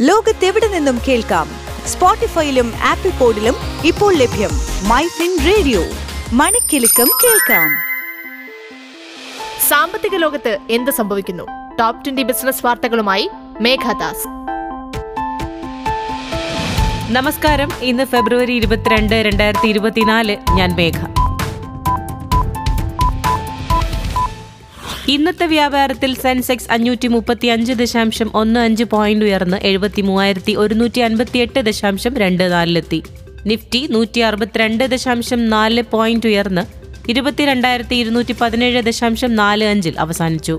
ലോകത്തെവിടെ നിന്നും കേൾക്കാം? സ്പോട്ടിഫൈയിലും ആപ്പിൾ പോഡിലും ഇപ്പോൾ ലഭ്യം മൈ ഫിൻ റേഡിയോ. മണിക്കെലക്കം കേൾക്കാം. സാമ്പത്തിക ലോകത്ത് എന്ത് സംഭവിക്കുന്നു? ടോപ് ട്വന്റി ബിസിനസ് വാർത്തകളുമായി മേഘദാസ് നമസ്കാരം. ഇന്ന് ഫെബ്രുവരി ഇരുപത്തിരണ്ട് രണ്ടായിരത്തി ഇരുപത്തിനാല്. ഞാൻ മേഘ. ഇന്നത്തെ വ്യാപാരത്തിൽ സെൻസെക്സ് അഞ്ഞൂറ്റി മുപ്പത്തി അഞ്ച് ദശാംശം ഒന്ന് അഞ്ച് പോയിന്റ് ഉയർന്ന് എഴുപത്തി മൂവായിരത്തി ഒരുന്നൂറ്റി അൻപത്തി എട്ട് ദശാംശം രണ്ട് നാലിലെത്തി. നിഫ്റ്റി നൂറ്റി അറുപത്തിരണ്ട് ദശാംശം നാല് പോയിന്റ് ഉയർന്ന് ഇരുപത്തിരണ്ടായിരത്തി ഇരുന്നൂറ്റി പതിനേഴ് ദശാംശം നാല് അഞ്ചിൽ അവസാനിച്ചു.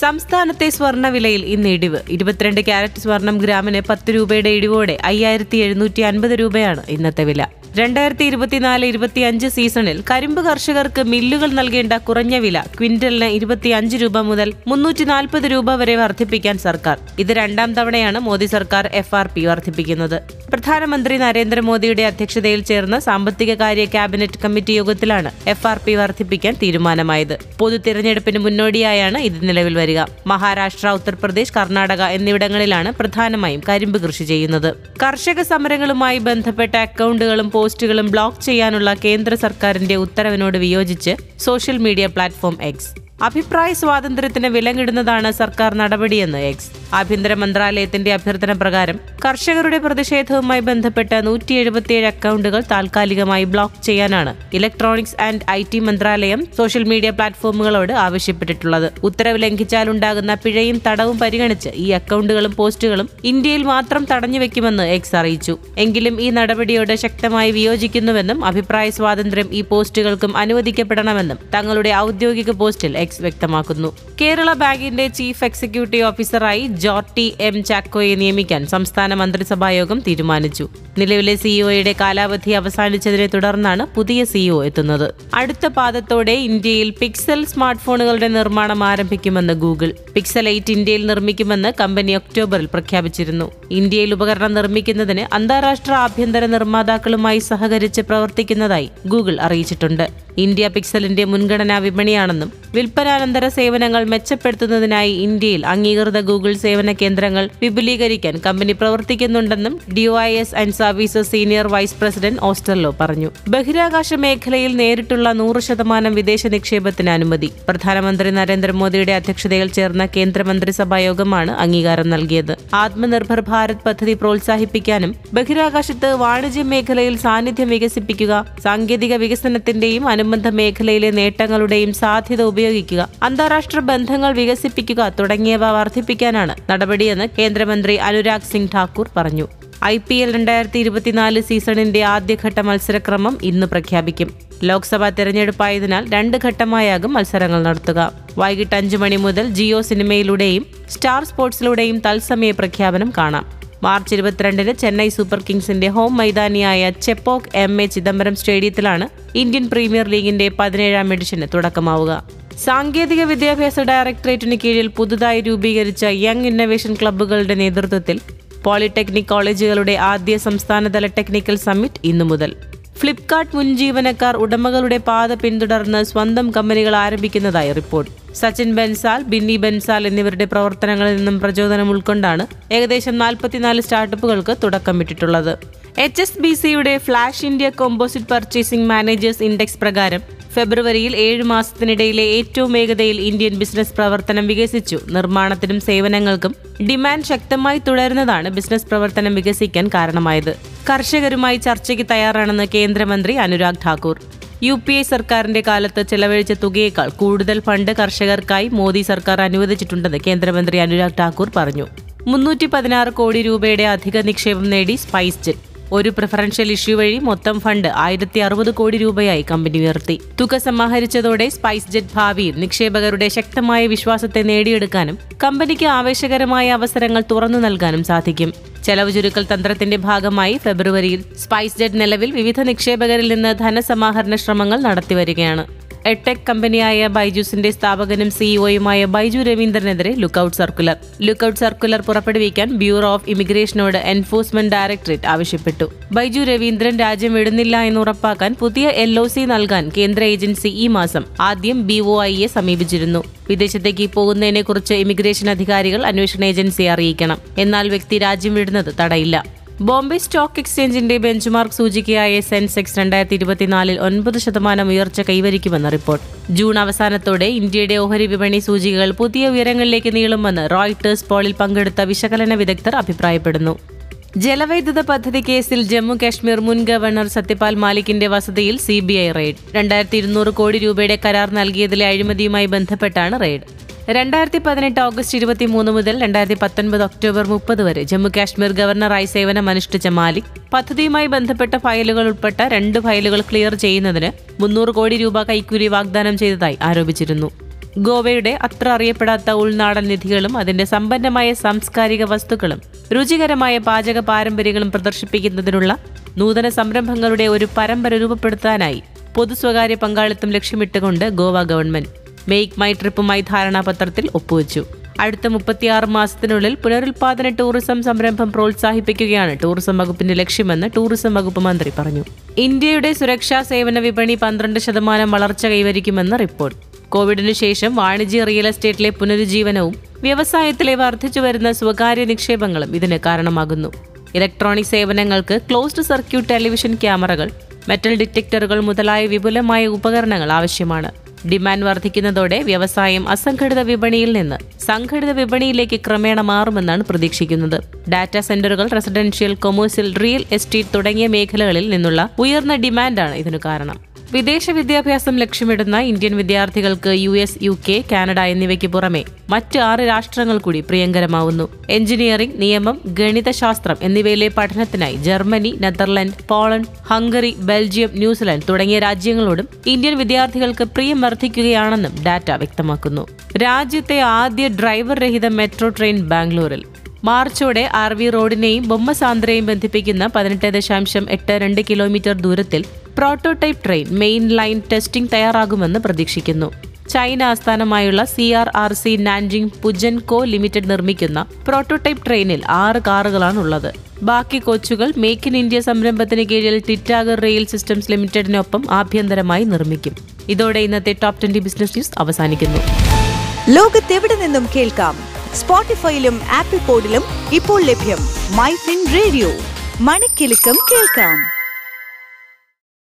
സംസ്ഥാനത്തെ സ്വർണവിലയിൽ ഇന്ന് ഇടിവ്. ഇരുപത്തിരണ്ട് ക്യാരറ്റ് സ്വർണം ഗ്രാമിന് പത്ത് രൂപയുടെ ഇടിവോടെ അയ്യായിരത്തി എഴുന്നൂറ്റി അൻപത് രൂപയാണ് ഇന്നത്തെ വില. രണ്ടായിരത്തി ഇരുപത്തിനാല് ഇരുപത്തിയഞ്ച് സീസണിൽ കരിമ്പ് കർഷകർക്ക് മില്ലുകൾ നൽകേണ്ട കുറഞ്ഞ വില ക്വിന്റലിന് ഇരുപത്തിയഞ്ച് രൂപ മുതൽ മുന്നൂറ്റി നാൽപ്പത് രൂപ വരെ വർദ്ധിപ്പിക്കാൻ സർക്കാർ. ഇത് രണ്ടാം തവണയാണ് മോദി സർക്കാർ എഫ് ആർ പി വർദ്ധിപ്പിക്കുന്നത്. പ്രധാനമന്ത്രി നരേന്ദ്രമോദിയുടെ അധ്യക്ഷതയിൽ ചേർന്ന സാമ്പത്തിക കാര്യ ക്യാബിനറ്റ് കമ്മിറ്റി യോഗത്തിലാണ് എഫ് ആർ പി വർദ്ധിപ്പിക്കാൻ തീരുമാനമായത്. പൊതു തിരഞ്ഞെടുപ്പിന് മുന്നോടിയായാണ് ഇത് നിലവിൽ വരിക. മഹാരാഷ്ട്ര ഉത്തർപ്രദേശ് കർണാടക എന്നിവിടങ്ങളിലാണ് പ്രധാനമായും കരിമ്പ് കൃഷി ചെയ്യുന്നത്. കർഷക സമരങ്ങളുമായി ബന്ധപ്പെട്ട അക്കൗണ്ടുകളും പോസ്റ്റുകളും ബ്ലോക്ക് ചെയ്യാനുള്ള കേന്ദ്ര സർക്കാരിന്റെ ഉത്തരവിനോട് വിയോജിച്ച് സോഷ്യൽ മീഡിയ പ്ലാറ്റ്ഫോം എക്സ് അഭിപ്രായ സ്വാതന്ത്ര്യത്തിന് വിലങ്ങിടുന്നതാണ് സർക്കാർ നടപടിയെന്ന് എക്സ് ആഭ്യന്തര മന്ത്രാലയത്തിന്റെ അഭ്യർത്ഥന പ്രകാരം കർഷകരുടെ പ്രതിഷേധവുമായി ബന്ധപ്പെട്ട നൂറ്റി എഴുപത്തിയേഴ് അക്കൗണ്ടുകൾ താൽക്കാലികമായി ബ്ലോക്ക് ചെയ്യാനാണ് ഇലക്ട്രോണിക്സ് ആൻഡ് ഐ ടി മന്ത്രാലയം സോഷ്യൽ മീഡിയ പ്ലാറ്റ്ഫോമുകളോട് ആവശ്യപ്പെട്ടിട്ടുള്ളത്. ഉത്തരവ് ലംഘിച്ചാലുണ്ടാകുന്ന പിഴയും തടവും പരിഗണിച്ച് ഈ അക്കൗണ്ടുകളും പോസ്റ്റുകളും ഇന്ത്യയിൽ മാത്രം തടഞ്ഞുവെക്കുമെന്ന് എക്സ് അറിയിച്ചു. എങ്കിലും ഈ നടപടിയോട് ശക്തമായി വിയോജിക്കുന്നുവെന്നും അഭിപ്രായ സ്വാതന്ത്ര്യം ഈ പോസ്റ്റുകൾക്കും അനുവദിക്കപ്പെടണമെന്നും തങ്ങളുടെ ഔദ്യോഗിക പോസ്റ്റിൽ എക്സ് വ്യക്തമാക്കുന്നു. കേരള ബാങ്കിന്റെ ചീഫ് എക്സിക്യൂട്ടീവ് ഓഫീസറായി ജോർട്ടി എം ചാക്കോയെ നിയമിക്കാൻ സംസ്ഥാന മന്ത്രിസഭാ യോഗം തീരുമാനിച്ചു. നിലവിലെ സിഇഒയുടെ കാലാവധി അവസാനിച്ചതിനെ തുടർന്നാണ് പുതിയ സിഇഒ എത്തുന്നത്. അടുത്ത പാദത്തോടെ ഇന്ത്യയിൽ പിക്സൽ സ്മാർട്ട് ഫോണുകളുടെ നിർമ്മാണം ആരംഭിക്കുമെന്ന് ഗൂഗിൾ. പിക്സൽ എയ്റ്റ് ഇന്ത്യയിൽ നിർമ്മിക്കുമെന്ന് കമ്പനി ഒക്ടോബറിൽ പ്രഖ്യാപിച്ചിരുന്നു. ഇന്ത്യയിൽ ഉപകരണം നിർമ്മിക്കുന്നതിന് അന്താരാഷ്ട്ര ആഭ്യന്തര നിർമ്മാതാക്കളുമായി സഹകരിച്ച് പ്രവർത്തിക്കുന്നതായി ഗൂഗിൾ അറിയിച്ചിട്ടുണ്ട്. ഇന്ത്യ പിക്സലിന്റെ മുൻഗണനാ വിപണിയാണെന്നും വിൽപ്പനാനന്തര സേവനങ്ങൾ മെച്ചപ്പെടുത്തുന്നതിനായി ഇന്ത്യയിൽ അംഗീകൃത ഗൂഗിൾ സേവന കേന്ദ്രങ്ങൾ വിപുലീകരിക്കാൻ കമ്പനി പ്രവർത്തിക്കുന്നുണ്ടെന്നും ഡിഒഐഎസ് and services senior vice president ഓസ്റ്റർലോ പറഞ്ഞു. ബഹിരാകാശ മേഖലയിൽ നേരിട്ടുള്ള നൂറ് ശതമാനം വിദേശ നിക്ഷേപത്തിന് അനുമതി. പ്രധാനമന്ത്രി നരേന്ദ്രമോദിയുടെ അധ്യക്ഷതയിൽ ചേർന്ന കേന്ദ്രമന്ത്രിസഭാ യോഗമാണ് അംഗീകാരം നൽകിയത്. ആത്മനിർഭർ ഭാരത് പദ്ധതി പ്രോത്സാഹിപ്പിക്കാനും ബഹിരാകാശത്ത് വാണിജ്യ മേഖലയിൽ സാന്നിധ്യം വികസിപ്പിക്കുക സാങ്കേതിക വികസനത്തിന്റെയും അനുബന്ധ മേഖലയിലെ നേട്ടങ്ങളുടെയും സാധ്യത ഉപയോഗിക്കുക അന്താരാഷ്ട്ര ബന്ധങ്ങൾ വികസിപ്പിക്കുക തുടങ്ങിയവ വർദ്ധിപ്പിക്കാനാണ് നടപടിയെന്ന് കേന്ദ്രമന്ത്രി അനുരാഗ് സിംഗ് ഠാക്കൂർ പറഞ്ഞു. ഐ പി എൽ രണ്ടായിരത്തി ഇരുപത്തിനാല് സീസണിന്റെ ആദ്യഘട്ട മത്സരക്രമം ഇന്ന് പ്രഖ്യാപിക്കും. ലോക്സഭാ തെരഞ്ഞെടുപ്പായതിനാൽ രണ്ട് ഘട്ടമായാകും മത്സരങ്ങൾ നടത്തുക. വൈകിട്ട് അഞ്ചു മണി മുതൽ ജിയോ സിനിമയിലൂടെയും സ്റ്റാർ സ്പോർട്സിലൂടെയും തത്സമയ പ്രഖ്യാപനം കാണാം. മാർച്ച് ഇരുപത്തിരണ്ടിന് ചെന്നൈ സൂപ്പർ കിങ്സിന്റെ ഹോം മൈതാനിയായ ചെപ്പോക് എം എ ചിദംബരം സ്റ്റേഡിയത്തിലാണ് ഇന്ത്യൻ പ്രീമിയർ ലീഗിന്റെ പതിനേഴാം എഡിഷന് തുടക്കമാവുക. സാങ്കേതിക വിദ്യാഭ്യാസ ഡയറക്ടറേറ്റിന് കീഴിൽ പുതുതായി രൂപീകരിച്ച യങ് ഇന്നവേഷൻ ക്ലബ്ബുകളുടെ നേതൃത്വത്തിൽ പോളിടെക്നിക് കോളേജുകളുടെ ആദ്യ സംസ്ഥാനതല ടെക്നിക്കൽ സമ്മിറ്റ് ഇന്നു മുതൽ. ഫ്ലിപ്കാർട്ട് മുൻ ജീവനക്കാർ ഉടമകളുടെ പാത പിന്തുടർന്ന് സ്വന്തം കമ്പനികൾ ആരംഭിക്കുന്നതായി റിപ്പോർട്ട്. സച്ചിൻ ബൻസാൽ ബിന്നി ബൻസാൽ എന്നിവരുടെ പ്രവർത്തനങ്ങളിൽ നിന്നും പ്രചോദനം ഉൾക്കൊണ്ടാണ് ഏകദേശം നാൽപ്പത്തിനാല് സ്റ്റാർട്ടപ്പുകൾക്ക് തുടക്കമിട്ടിട്ടുള്ളത്. എച്ച് എസ് ബി സിയുടെ flash India composite purchasing managers index പ്രകാരം ഫെബ്രുവരിയിൽ ഏഴ് മാസത്തിനിടയിലെ ഏറ്റവും വേഗതയിൽ ഇന്ത്യൻ ബിസിനസ് പ്രവർത്തനം വികസിച്ചു. നിർമ്മാണത്തിനും സേവനങ്ങൾക്കും ഡിമാൻഡ് ശക്തമായി തുടരുന്നതാണ് ബിസിനസ് പ്രവർത്തനം വികസിക്കാൻ കാരണമായത്. കർഷകരുമായി ചർച്ചയ്ക്ക് തയ്യാറാണെന്ന് കേന്ദ്രമന്ത്രി Anurag Thakur. U P A സർക്കാരിന്റെ കാലത്ത് ചെലവഴിച്ച തുകയേക്കാൾ കൂടുതൽ ഫണ്ട് കർഷകർക്കായി മോദി സർക്കാർ അനുവദിച്ചിട്ടുണ്ടെന്ന് കേന്ദ്രമന്ത്രി അനുരാഗ് ഠാക്കൂർ പറഞ്ഞു. മുന്നൂറ്റി പതിനാറ് കോടി രൂപയുടെ അധിക നിക്ഷേപം നേടി സ്പൈസ് ജെറ്റ് ഒരു പ്രിഫറൻഷ്യൽ ഇഷ്യൂ വഴി മൊത്തം ഫണ്ട് ആയിരത്തി അറുപത് കോടി രൂപയായി കമ്പനി ഉയർത്തി. തുക സമാഹരിച്ചതോടെ സ്പൈസ് ജെറ്റ് ഭാവിയിൽ നിക്ഷേപകരുടെ ശക്തമായ വിശ്വാസത്തെ നേടിയെടുക്കാനും കമ്പനിക്ക് ആവേശകരമായ അവസരങ്ങൾ തുറന്നു നൽകാനും സാധിക്കും. ചെലവ് ചുരുക്കൽ തന്ത്രത്തിന്റെ ഭാഗമായി ഫെബ്രുവരിയിൽ സ്പൈസ് ജെറ്റ് നിലവിൽ വിവിധ നിക്ഷേപകരിൽ നിന്ന് ധനസമാഹരണ ശ്രമങ്ങൾ നടത്തിവരികയാണ് എടെക് കമ്പനിയായ ബൈജൂസിന്റെ സ്ഥാപകനും സിഇഒയുമായ ബൈജു രവീന്ദ്രനെതിരെ ലുക്കൌട്ട് സർക്കുലർ. ലുക്കൌട്ട് സർക്കുലർ പുറപ്പെടുവിക്കാൻ ബ്യൂറോ ഓഫ് ഇമിഗ്രേഷനോട് എൻഫോഴ്സ്മെന്റ് ഡയറക്ടറേറ്റ് ആവശ്യപ്പെട്ടു. ബൈജു രവീന്ദ്രൻ രാജ്യം വിടുന്നില്ല എന്ന് ഉറപ്പാക്കാൻ പുതിയ എൽ ഒ സി നൽകാൻ കേന്ദ്ര ഏജൻസി ഈ മാസം ആദ്യം ബി ഒ ഐയെ സമീപിച്ചിരുന്നു. വിദേശത്തേക്ക് പോകുന്നതിനെക്കുറിച്ച് ഇമിഗ്രേഷൻ അധികാരികൾ അന്വേഷണ ഏജൻസിയെ അറിയിക്കണം. എന്നാൽ വ്യക്തി രാജ്യം വിടുന്നത് തടയില്ല. ബോംബെ സ്റ്റോക്ക് എക്സ്ചേഞ്ചിന്റെ ബെഞ്ച്മാർക്ക് സൂചികയായ സെൻസെക്സ് രണ്ടായിരത്തി ഇരുപത്തിനാലിൽ ഒൻപത് ശതമാനം ഉയർച്ച കൈവരിക്കുമെന്ന് റിപ്പോർട്ട്. ജൂൺ അവസാനത്തോടെ ഇന്ത്യയുടെ ഓഹരി വിപണി സൂചികകൾ പുതിയ ഉയരങ്ങളിലേക്ക് നീളുമെന്ന് റോയിട്ടേഴ്സ് പോളിൽ പങ്കെടുത്ത വിശകലന വിദഗ്ധർ അഭിപ്രായപ്പെടുന്നു. ജലവൈദ്യുത പദ്ധതി കേസിൽ ജമ്മു കാശ്മീർ മുൻ ഗവർണർ സത്യപാൽ മാലിക്കിന്റെ വസതിയിൽ സി ബി ഐ റെയ്ഡ്. രണ്ടായിരത്തി ഇരുന്നൂറ് കോടി രൂപയുടെ കരാർ നൽകിയതിലെ അഴിമതിയുമായി ബന്ധപ്പെട്ടാണ് റെയ്ഡ്. രണ്ടായിരത്തി പതിനെട്ട് ഓഗസ്റ്റ് ഇരുപത്തി മൂന്ന് മുതൽ രണ്ടായിരത്തി പത്തൊൻപത് ഒക്ടോബർ മുപ്പത് വരെ ജമ്മു കാശ്മീർ ഗവർണറായി സേവനമനുഷ്ഠിച്ച മാലിക് പദ്ധതിയുമായി ബന്ധപ്പെട്ട ഫയലുകൾ ഉൾപ്പെട്ട രണ്ട് ഫയലുകൾ ക്ലിയർ ചെയ്യുന്നതിന് മുന്നൂറ് കോടി രൂപ കൈക്കൂലി വാഗ്ദാനം ചെയ്തതായി ആരോപിച്ചിരുന്നു. ഗോവയുടെ അത്ര അറിയപ്പെടാത്ത ഉൾനാടൻ നിധികളും അതിന്റെ സമ്പന്നമായ സാംസ്കാരിക വസ്തുക്കളും രുചികരമായ പാചക പാരമ്പര്യങ്ങളും പ്രദർശിപ്പിക്കുന്നതിനുള്ള നൂതന സംരംഭങ്ങളുടെ ഒരു പരമ്പര രൂപപ്പെടുത്താനായി പൊതു സ്വകാര്യ പങ്കാളിത്തം ലക്ഷ്യമിട്ടുകൊണ്ട് ഗോവ ഗവൺമെന്റ് മേക്ക് മൈ ട്രിപ്പുമായി ധാരണാപത്രത്തിൽ ഒപ്പുവെച്ചു. അടുത്ത മുപ്പത്തിയാറ് മാസത്തിനുള്ളിൽ പുനരുൽപാദന ടൂറിസം സംരംഭം പ്രോത്സാഹിപ്പിക്കുകയാണ് ടൂറിസം വകുപ്പിന്റെ ലക്ഷ്യമെന്ന് ടൂറിസം വകുപ്പ് മന്ത്രി പറഞ്ഞു. ഇന്ത്യയുടെ സുരക്ഷാ സേവന വിപണി പന്ത്രണ്ട് ശതമാനം വളർച്ച കൈവരിക്കുമെന്ന് റിപ്പോർട്ട്. കോവിഡിനു ശേഷം വാണിജ്യ റിയൽ എസ്റ്റേറ്റിലെ പുനരുജ്ജീവനവും വ്യവസായത്തിലെ വർദ്ധിച്ചു വരുന്ന സ്വകാര്യ നിക്ഷേപങ്ങളും ഇതിന് കാരണമാകുന്നു. ഇലക്ട്രോണിക് സേവനങ്ങൾക്ക് ക്ലോസ്ഡ് സർക്യൂട്ട് ടെലിവിഷൻ ക്യാമറകൾ മെറ്റൽ ഡിറ്റക്ടറുകൾ മുതലായ വിപുലമായ ഉപകരണങ്ങൾ ആവശ്യമാണ്. ഡിമാൻഡ് വർദ്ധിക്കുന്നതോടെ വ്യവസായം അസംഘടിത വിപണിയിൽ നിന്ന് സംഘടിത വിപണിയിലേക്ക് ക്രമേണ മാറുമെന്നാണ് പ്രതീക്ഷിക്കുന്നത്. ഡാറ്റാ സെന്ററുകൾ റെസിഡൻഷ്യൽ കൊമേഴ്സ്യൽ റിയൽ എസ്റ്റേറ്റ് തുടങ്ങിയ മേഖലകളിൽ നിന്നുള്ള ഉയർന്ന ഡിമാൻഡാണ് ഇതിനു കാരണം. വിദേശ വിദ്യാഭ്യാസം ലക്ഷ്യമിടുന്ന ഇന്ത്യൻ വിദ്യാർത്ഥികൾക്ക് U S U K Canada എന്നിവയ്ക്ക് പുറമെ മറ്റ് ആറ് രാഷ്ട്രങ്ങൾ കൂടി പ്രിയങ്കരമാവുന്നു. എഞ്ചിനീയറിംഗ് നിയമം ഗണിതശാസ്ത്രം എന്നിവയിലെ പഠനത്തിനായി Germany Netherland Poland Hungary Belgium New Zealand തുടങ്ങിയ രാജ്യങ്ങളോടും ഇന്ത്യൻ വിദ്യാർത്ഥികൾക്ക് പ്രിയം വർദ്ധിക്കുകയാണെന്നും ഡാറ്റ വ്യക്തമാക്കുന്നു. രാജ്യത്തെ ആദ്യ ഡ്രൈവർ രഹിത മെട്രോ ട്രെയിൻ ബാംഗ്ലൂരിൽ. മാർച്ചോടെ ആർ വി റോഡിനെയും ബൊമ്മസാന്ദ്രയും ബന്ധിപ്പിക്കുന്ന പതിനെട്ട് ദശാംശം എട്ട് രണ്ട് കിലോമീറ്റർ ദൂരത്തിൽ prototype train main line testing തയ്യാറാകുമെന്ന് പ്രതീക്ഷിക്കുന്നു. ചൈന ആസ്ഥാനമായുള്ള C R R C Nanjing Puzhen co limited നിർമ്മിക്കുന്ന പ്രോട്ടോടൈപ്പ് ട്രെയിനിൽ ആറ് കാറുകളാണുള്ളത്. ബാക്കി കോച്ചുകൾ മേക്ക് ഇൻ ഇന്ത്യ സംരംഭത്തിന് കീഴിൽ ടിറ്റാഗർ റെയിൽ സിസ്റ്റംസ് ലിമിറ്റഡിനൊപ്പം ആഭ്യന്തരമായി നിർമ്മിക്കും. ഇതോടെ ഇന്നത്തെ ടോപ് ട്വന്റി ബിസിനസ് ന്യൂസ് അവസാനിക്കുന്നു. ലോകത്തെവിടെ നിന്നും കേൾക്കാം? സ്പോട്ടിഫൈയിലും ആപ്പിൾ പോഡിലും ഇപ്പോൾ ലഭ്യം. മൈ ഫിൻ റേഡിയോ മണിക്കെലക്കം കേൾക്കാം.